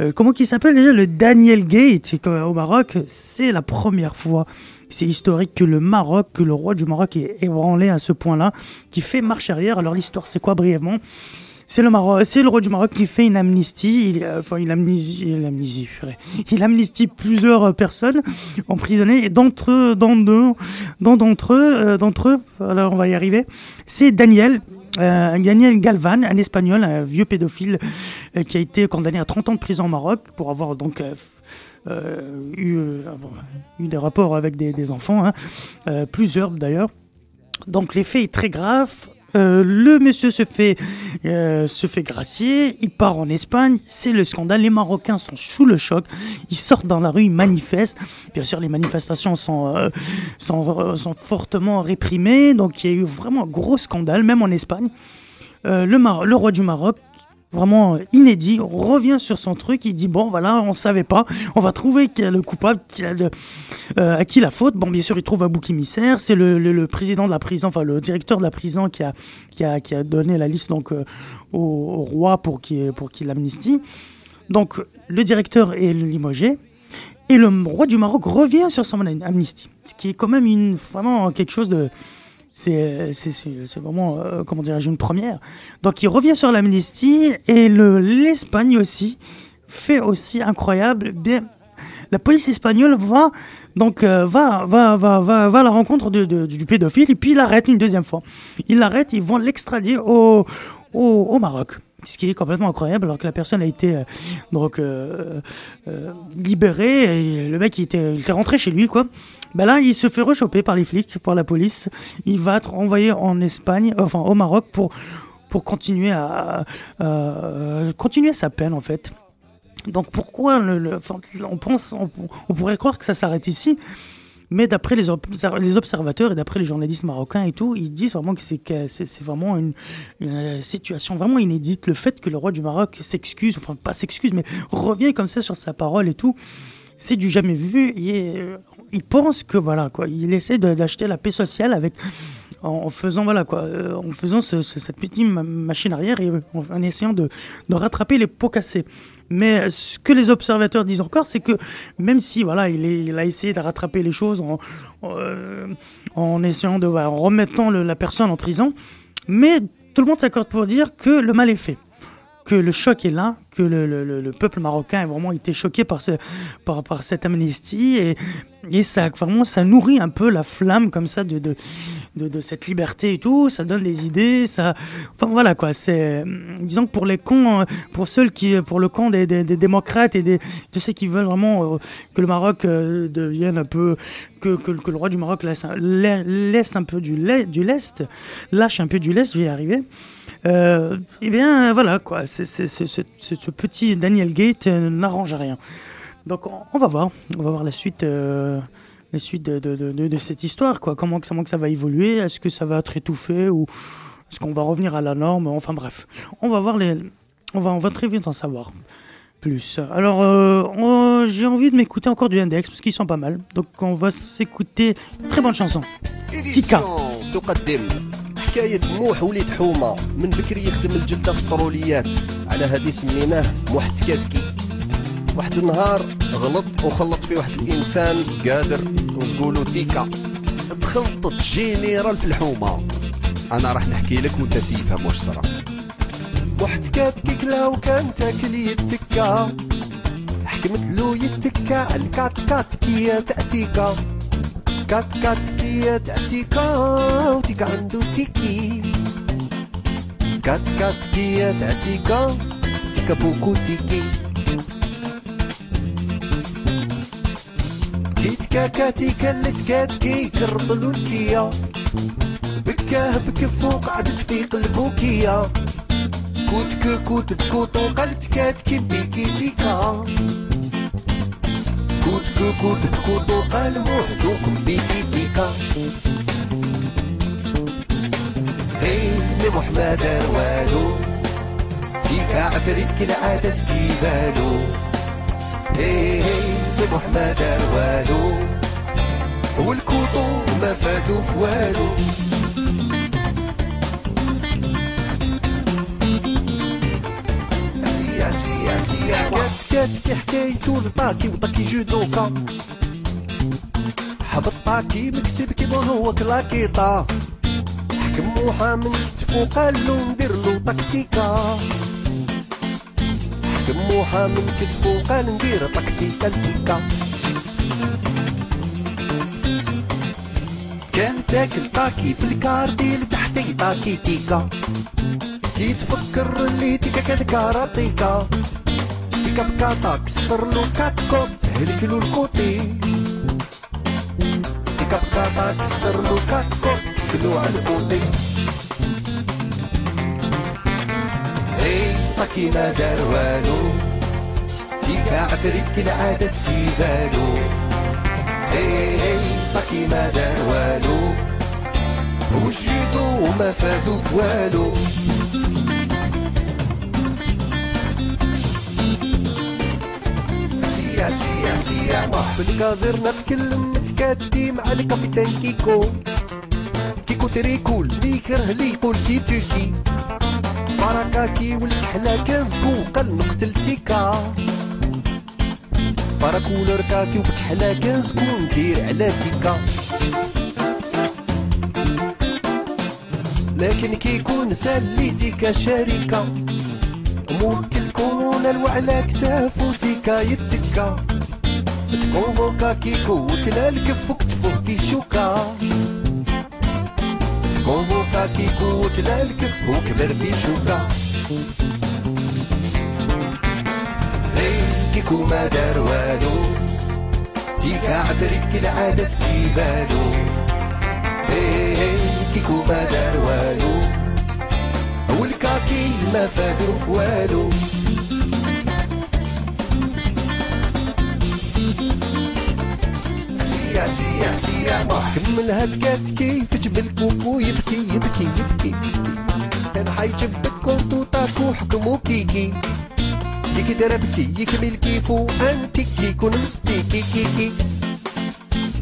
euh, comment qu'il s'appelle déjà le Daniel Gate au Maroc. C'est la première fois, c'est historique que le Maroc, que le roi du Maroc est ébranlé à ce point-là, qui fait marche arrière. Alors l'histoire, c'est quoi brièvement? C'est le, roi du Maroc qui fait une amnistie, il, euh, enfin il amnisie, il amnisie, purée. il amnistie plusieurs euh, personnes emprisonnées, et d'entre d'entre eux, euh, d'entre eux, alors on va y arriver, c'est Daniel, euh, Daniel Galvan, un espagnol, un vieux pédophile euh, qui a été condamné à 30 ans de prison au Maroc pour avoir donc euh, euh, eu, euh, des rapports avec des, enfants, hein, euh, plusieurs d'ailleurs. Donc l'effet est très grave. Euh, le monsieur se fait, euh, se fait gracier, il part en Espagne, c'est le scandale, les Marocains sont sous le choc, ils sortent dans la rue, ils manifestent, bien sûr les manifestations sont, euh, fortement réprimées, donc il y a eu vraiment un gros scandale, même en Espagne. Le roi du Maroc, vraiment inédit, revient sur son truc, il dit bon voilà, on savait pas, on va trouver qui est le coupable, qui euh, à qui la faute. Bon bien sûr il trouve un bouc émissaire, c'est le, président de la prison, enfin le directeur de la prison qui a, qui a, qui a donné la liste donc euh, au, roi pour qu'il pour. Donc le directeur est limogé. Et le roi du Maroc revient sur son amnistie, ce qui est quand même une, vraiment quelque chose de, c'est c'est- c'est- vraiment, euh, comment dirais-je, une première. Donc il revient sur l'amnistie et le- l'Espagne aussi fait aussi incroyable. Bien, la police espagnole va donc euh, va, va, va, va, va à la rencontre du pédophile et puis il l'arrête une deuxième fois. Il l'arrête, ils vont l'extrader au, au, au Maroc. Ce qui est complètement incroyable, alors que la personne a été euh, donc euh, euh, libérée et le mec il était, il était rentré chez lui quoi. Ben là, il se fait rechoper par les flics, par la police. Il va être envoyé en Espagne, enfin au Maroc, pour, pour continuer à euh, continuer sa peine en fait. Donc pourquoi on pense, on, pourrait croire que ça s'arrête ici, mais d'après les, obser- les observateurs et d'après les journalistes marocains et tout, ils disent vraiment que c'est vraiment une, une situation vraiment inédite. Le fait que le roi du Maroc s'excuse, enfin pas s'excuse, mais revient comme ça sur sa parole et tout, c'est du jamais vu. Il pense que voilà quoi, il essaie d'acheter la paix sociale avec en, faisant voilà quoi, euh, en faisant ce- ce- cette petite ma- machine arrière et en, en essayant de, rattraper les pots cassés. Mais ce que les observateurs disent encore, c'est que même si voilà, il, a essayé de rattraper les choses en, en, euh, essayant de, remettant la personne en prison, mais tout le monde s'accorde pour dire que le mal est fait, que le choc est là, que le, le- le- le peuple marocain a vraiment été choqué par, ce, par, par cette amnistie et, et ça vraiment ça nourrit un peu la flamme comme ça de, de, de, cette liberté et tout, ça donne des idées, ça, enfin voilà quoi, c'est, disons que pour les cons, euh, pour ceux qui, pour le camp des, des, démocrates et des, de ceux qui veulent vraiment euh, que le Maroc euh, devienne un peu, que, que, le roi du Maroc laisse, laisse un peu du, du lest, lâche un peu du lest, je vais y arriver. Euh, eh bien voilà quoi, c'est, ce petit Daniel Gate euh, n'arrange rien. Donc on, on va voir, on va voir la suite. euh, la suite de, de, de, de- de cette histoire, quoi. Comment, que- comment que ça va évoluer? Est-ce que ça va être étouffé ou est-ce qu'on va revenir à la norme? Enfin bref, on va voir les, on va, on va très vite en savoir plus. Alors, euh, j'ai envie de m'écouter encore du index parce qu'ils sont pas mal. Donc on va s'écouter une très bonne chanson. Tika. حكاية موح وليد حومة. من بكري يخدم الجلدة في الطروليات. على هذه سميناه موح تكاتكي. واحد النهار غلط وخلط في واحد الإنسان قادر نقولو تيكا. دخلت جينيرال في الحومة. أنا راح نحكي لك وأنت سيفهم واش صرا. واحد كاتكي كلا وكان تاكل يتكا. حكمت له يتكا الكات كات كي تأتيكا. كات كات كي تأتيكا وتيكا عنده تيكي. كات كات كي تأتيكا تيكا بوكو تيكي. كيت كاكاتي كلت كاتكي كرضلو الكيا. بكاه بكفو قعدت في قلبوكيا. كوت كوت بكوت وقلت كاتكي بيكي تيكا. كوت كوت بكوت وقال وحدوكم بيكي تيكا هي محمد دار والو. تيكا عفريت هي هي محمد دار والو. والكوطو ما فادو في والو سيا سيا سيا كات كات كي حكايتو لطاكي وطاكي جودوكا حب الطاكي مكسب كيما هو كلاكيطا حكم من كتفو قالو ندير له تكتيكا حكم من كتفو قال ندير تكتيكا التيكا كان تاكل طاكي في الكاردي لتحتي طاكي تيكا. كي تفكر اللي تيكا كان كاراتيكا تيكا بكاتا كسر له كاتكو هلك له الكوتي تيكا بكاتا كسر له كاتكو كسلو على الكوتي هي طاكي ما دار والو تيكا عفريت في بالو هي هي طاكي ما دار والو وجدو وما فادو في سيا سيا سيا في نتكلم متكاتكي مع الكابيتان كيكو كيكو تريكو اللي يكره اللي يقول كي تركي باراكاكي والكحلة كازكو قال نقتل تيكا باراكولر كاكي وبكحلة كازكو ندير على تيكا لكن كيكون ساليتي كشركة موكل كون وعلى كتافو تيكا يتكا تكونفوكا كيكو وكلا الكف وكتفو في شوكا. تكونفوكا كيكو وكلا الكف وكبر في شوكا. كيكو ما دار والو. تيكا عفريت كلا عادس في بالو. هي هي كيكو ما دار والو. والكاكي ما فادو في والو. سيا سيا سيا كمل هاد كاتكي في جبل كوكو يبكي. يبكي يبكي كان حيجبك تاكو حكمو كيكي كيكي دربكي يكمل كيفو انتي كيكون مستيكي كيكي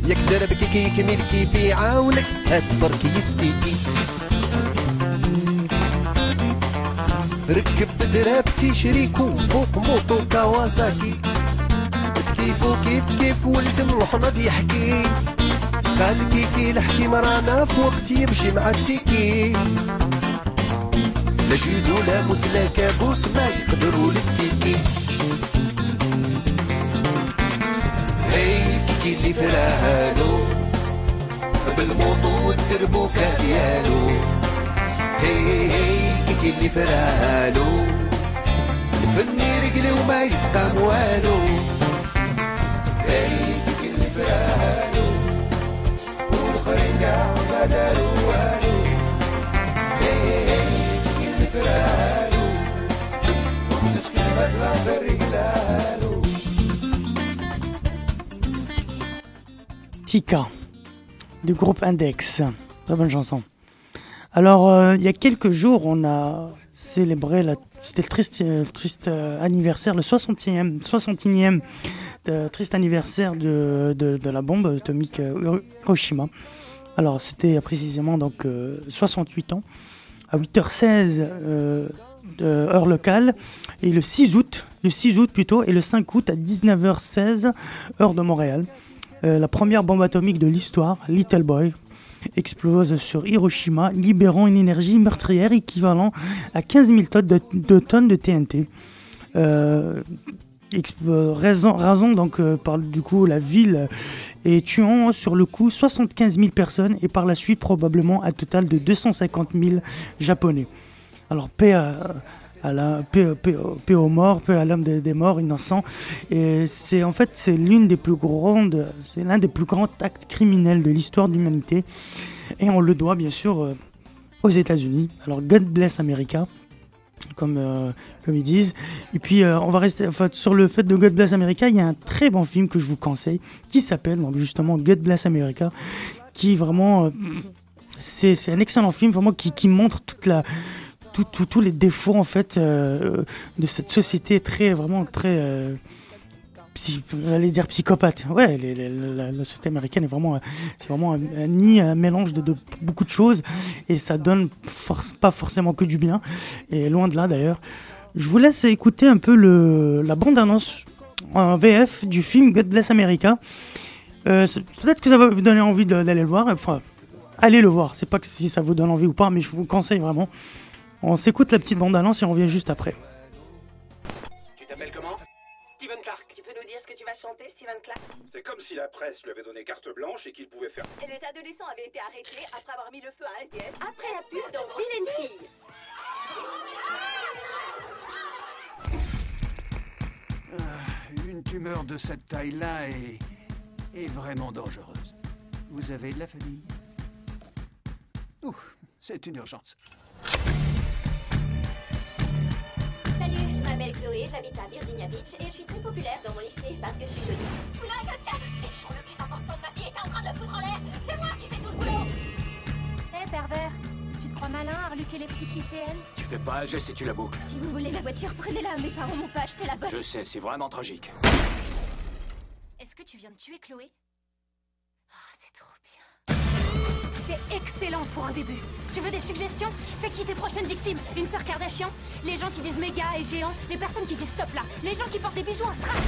ياك دربكي كيكمل كيفي عاونك هتبركي يستيكي ركب درابكي شريكو فوق موتو كawasaki تكيفو كيف كيف ولتم الحنض يحكي. قال كيكي لحكي مرانا في وقت يمشي مع التيكي. لا جودو لا موس لا كابوس ما يقدروا للتيكي. هي كيكي اللي فرالو بالموطو والدربوكة ديالو هي هي كيكي اللي فرالو الفني رجلي وما يسقام والو Tika, du groupe Index. Très bonne chanson. Alors, euh, il y a quelques jours, on a célébré, la, c'était le triste, euh, euh, anniversaire, le 60e, 61e de- triste anniversaire de, de, la bombe atomique Hiroshima. Alors, c'était précisément donc 68 ans, à 8h16 euh, heure locale, et le 6 août, le 6 août plutôt, et le 5 août à 19h16 heure de Montréal. Euh, la première bombe atomique de l'histoire, Little Boy, explose sur Hiroshima, libérant une énergie meurtrière équivalent à 15 000 tonnes de, TNT. Euh, euh, raison, raison donc euh, par du coup la ville et tuant sur le coup 75 000 personnes et par la suite probablement un total de 250 000 japonais. Alors paix à, la aux morts, paix à l'âme des, des morts innocents. Et c'est en fait c'est l'une des plus grandes, c'est l'un des plus grands actes criminels de l'histoire de l'humanité. Et on le doit bien sûr euh, aux États-Unis. Alors God bless America. Comme, euh, comme ils disent. Et puis, euh, on va rester sur le fait de God Bless America. Il y a un très bon film que je vous conseille qui s'appelle justement God Bless America, qui vraiment. euh, c'est un excellent film vraiment qui, qui montre toute la, tous les défauts en fait de cette société très vraiment très psy- j'allais dire psychopathe. Ouais les- les- la, société américaine est vraiment c'est vraiment un, un nid un mélange de, beaucoup de choses et ça donne pas forcément que du bien. Et loin de là d'ailleurs. Je vous laisse écouter un peu le, la bande annonce en VF du film God Bless America. Euh, peut-être que ça va vous donner envie d'aller le voir. Enfin allez le voir. C'est pas que si ça vous donne envie ou pas mais je vous le conseille vraiment. On s'écoute la petite bande annonce et on revient juste après. Que tu vas chanter, Steven Clark C'est comme si la presse lui avait donné carte blanche et qu'il pouvait faire. Les adolescents avaient été arrêtés après avoir mis le feu à SDF après la pub dans Vilaine Fille. Une tumeur de cette taille-là est... est vraiment dangereuse. Vous avez de la famille? Ouh, c'est une urgence. J'habite à Virginia Beach et je suis très populaire dans mon lycée parce que je suis jolie. Oula, 24 C'est le jour le plus important de ma vie et t'es en train de le foutre en l'air C'est moi qui fais tout le boulot Hé pervers, tu te crois malin à reluquer les petites lycéennes Tu fais pas un geste et tu la boucles. Si vous voulez la voiture, prenez-la, mes parents m'ont pas acheté la bonne. Je sais, c'est vraiment tragique. Est-ce que tu viens de tuer Chloé? Ah, c'est trop bien. C'est excellent pour un début. Tu veux des suggestions? C'est qui tes prochaines victimes? Une sœur Kardashian? Les gens qui disent méga et géant Les personnes qui disent stop là Les gens qui portent des bijoux en strass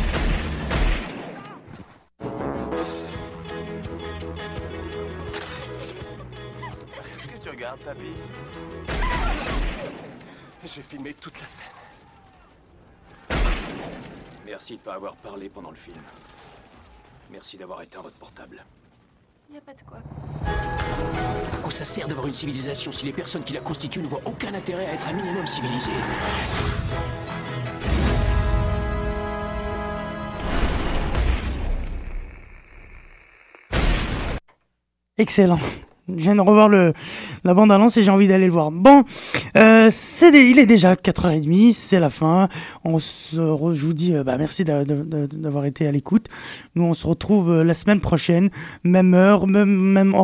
Qu'est-ce que tu regardes, papy? J'ai filmé toute la scène. Merci de pas avoir parlé pendant le film. Merci d'avoir éteint votre portable. Y a pas de quoi. Ça sert d'avoir une civilisation si les personnes qui la constituent ne voient aucun intérêt à être un minimum civilisées Excellent. Je viens de revoir le, la bande annonce et j'ai envie d'aller le voir. Bon, euh, des- il est déjà 4h30, c'est la fin. On se je vous dis euh, bah, merci d'avoir été à l'écoute. Nous, on se retrouve euh, la semaine prochaine, même heure, même, même